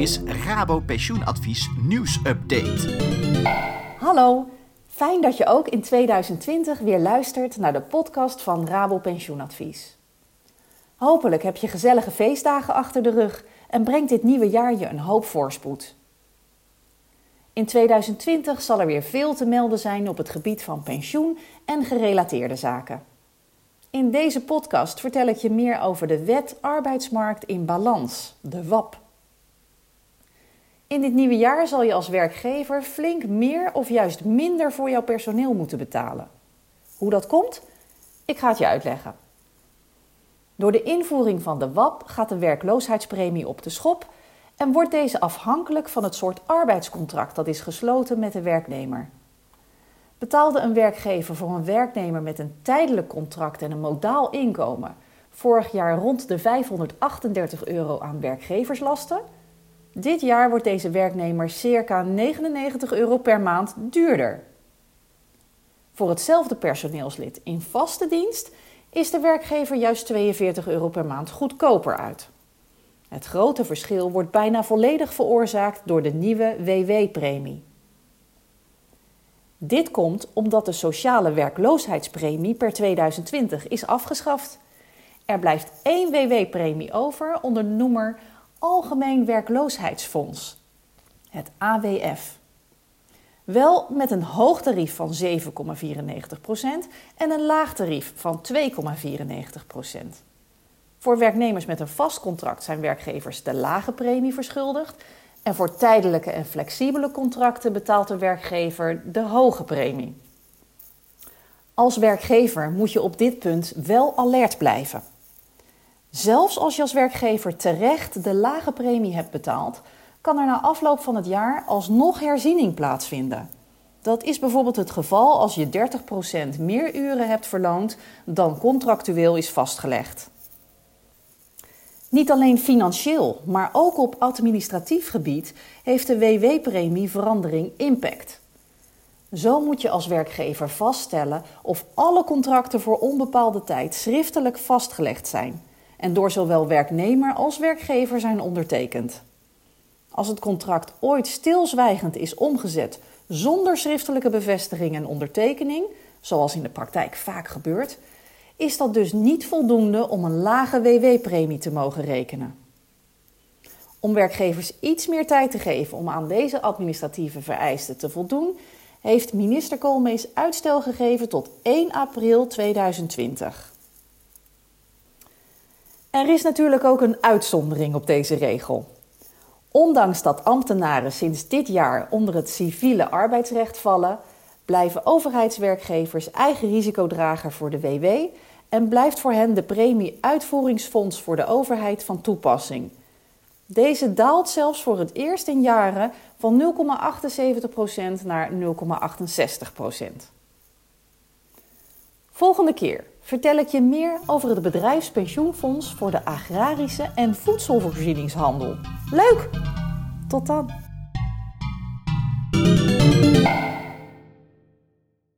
is Rabo Pensioenadvies nieuwsupdate. Hallo, fijn dat je ook in 2020 weer luistert naar de podcast van Rabo Pensioenadvies. Hopelijk heb je gezellige feestdagen achter de rug en brengt dit nieuwe jaar je een hoop voorspoed. In 2020 zal er weer veel te melden zijn op het gebied van pensioen en gerelateerde zaken. In deze podcast vertel ik je meer over de Wet Arbeidsmarkt in Balans, de WAP. In dit nieuwe jaar zal je als werkgever flink meer of juist minder voor jouw personeel moeten betalen. Hoe dat komt? Ik ga het je uitleggen. Door de invoering van de WAP gaat de werkloosheidspremie op de schop en wordt deze afhankelijk van het soort arbeidscontract dat is gesloten met de werknemer. Betaalde een werkgever voor een werknemer met een tijdelijk contract en een modaal inkomen vorig jaar rond de 538 euro aan werkgeverslasten? Dit jaar wordt deze werknemer circa 99 euro per maand duurder. Voor hetzelfde personeelslid in vaste dienst is de werkgever juist 42 euro per maand goedkoper uit. Het grote verschil wordt bijna volledig veroorzaakt door de nieuwe WW-premie. Dit komt omdat de sociale werkloosheidspremie per 2020 is afgeschaft. Er blijft één WW-premie over onder de noemer Algemeen Werkloosheidsfonds, het AWF. Wel met een hoog tarief van 7,94% en een laag tarief van 2,94%. Voor werknemers met een vast contract zijn werkgevers de lage premie verschuldigd en voor tijdelijke en flexibele contracten betaalt de werkgever de hoge premie. Als werkgever moet je op dit punt wel alert blijven. Zelfs als je als werkgever terecht de lage premie hebt betaald, kan er na afloop van het jaar alsnog herziening plaatsvinden. Dat is bijvoorbeeld het geval als je 30% meer uren hebt verloond dan contractueel is vastgelegd. Niet alleen financieel, maar ook op administratief gebied heeft de WW-premie verandering impact. Zo moet je als werkgever vaststellen of alle contracten voor onbepaalde tijd schriftelijk vastgelegd zijn en door zowel werknemer als werkgever zijn ondertekend. Als het contract ooit stilzwijgend is omgezet zonder schriftelijke bevestiging en ondertekening, zoals in de praktijk vaak gebeurt, is dat dus niet voldoende om een lage WW-premie te mogen rekenen. Om werkgevers iets meer tijd te geven om aan deze administratieve vereisten te voldoen, heeft minister Koolmees uitstel gegeven tot 1 april 2020. Er is natuurlijk ook een uitzondering op deze regel. Ondanks dat ambtenaren sinds dit jaar onder het civiele arbeidsrecht vallen, blijven overheidswerkgevers eigen risicodrager voor de WW en blijft voor hen de premie Uitvoeringsfonds voor de overheid van toepassing. Deze daalt zelfs voor het eerst in jaren van 0,78% naar 0,68%. Volgende keer vertel ik je meer over het bedrijfspensioenfonds voor de agrarische en voedselvoorzieningshandel. Leuk! Tot dan!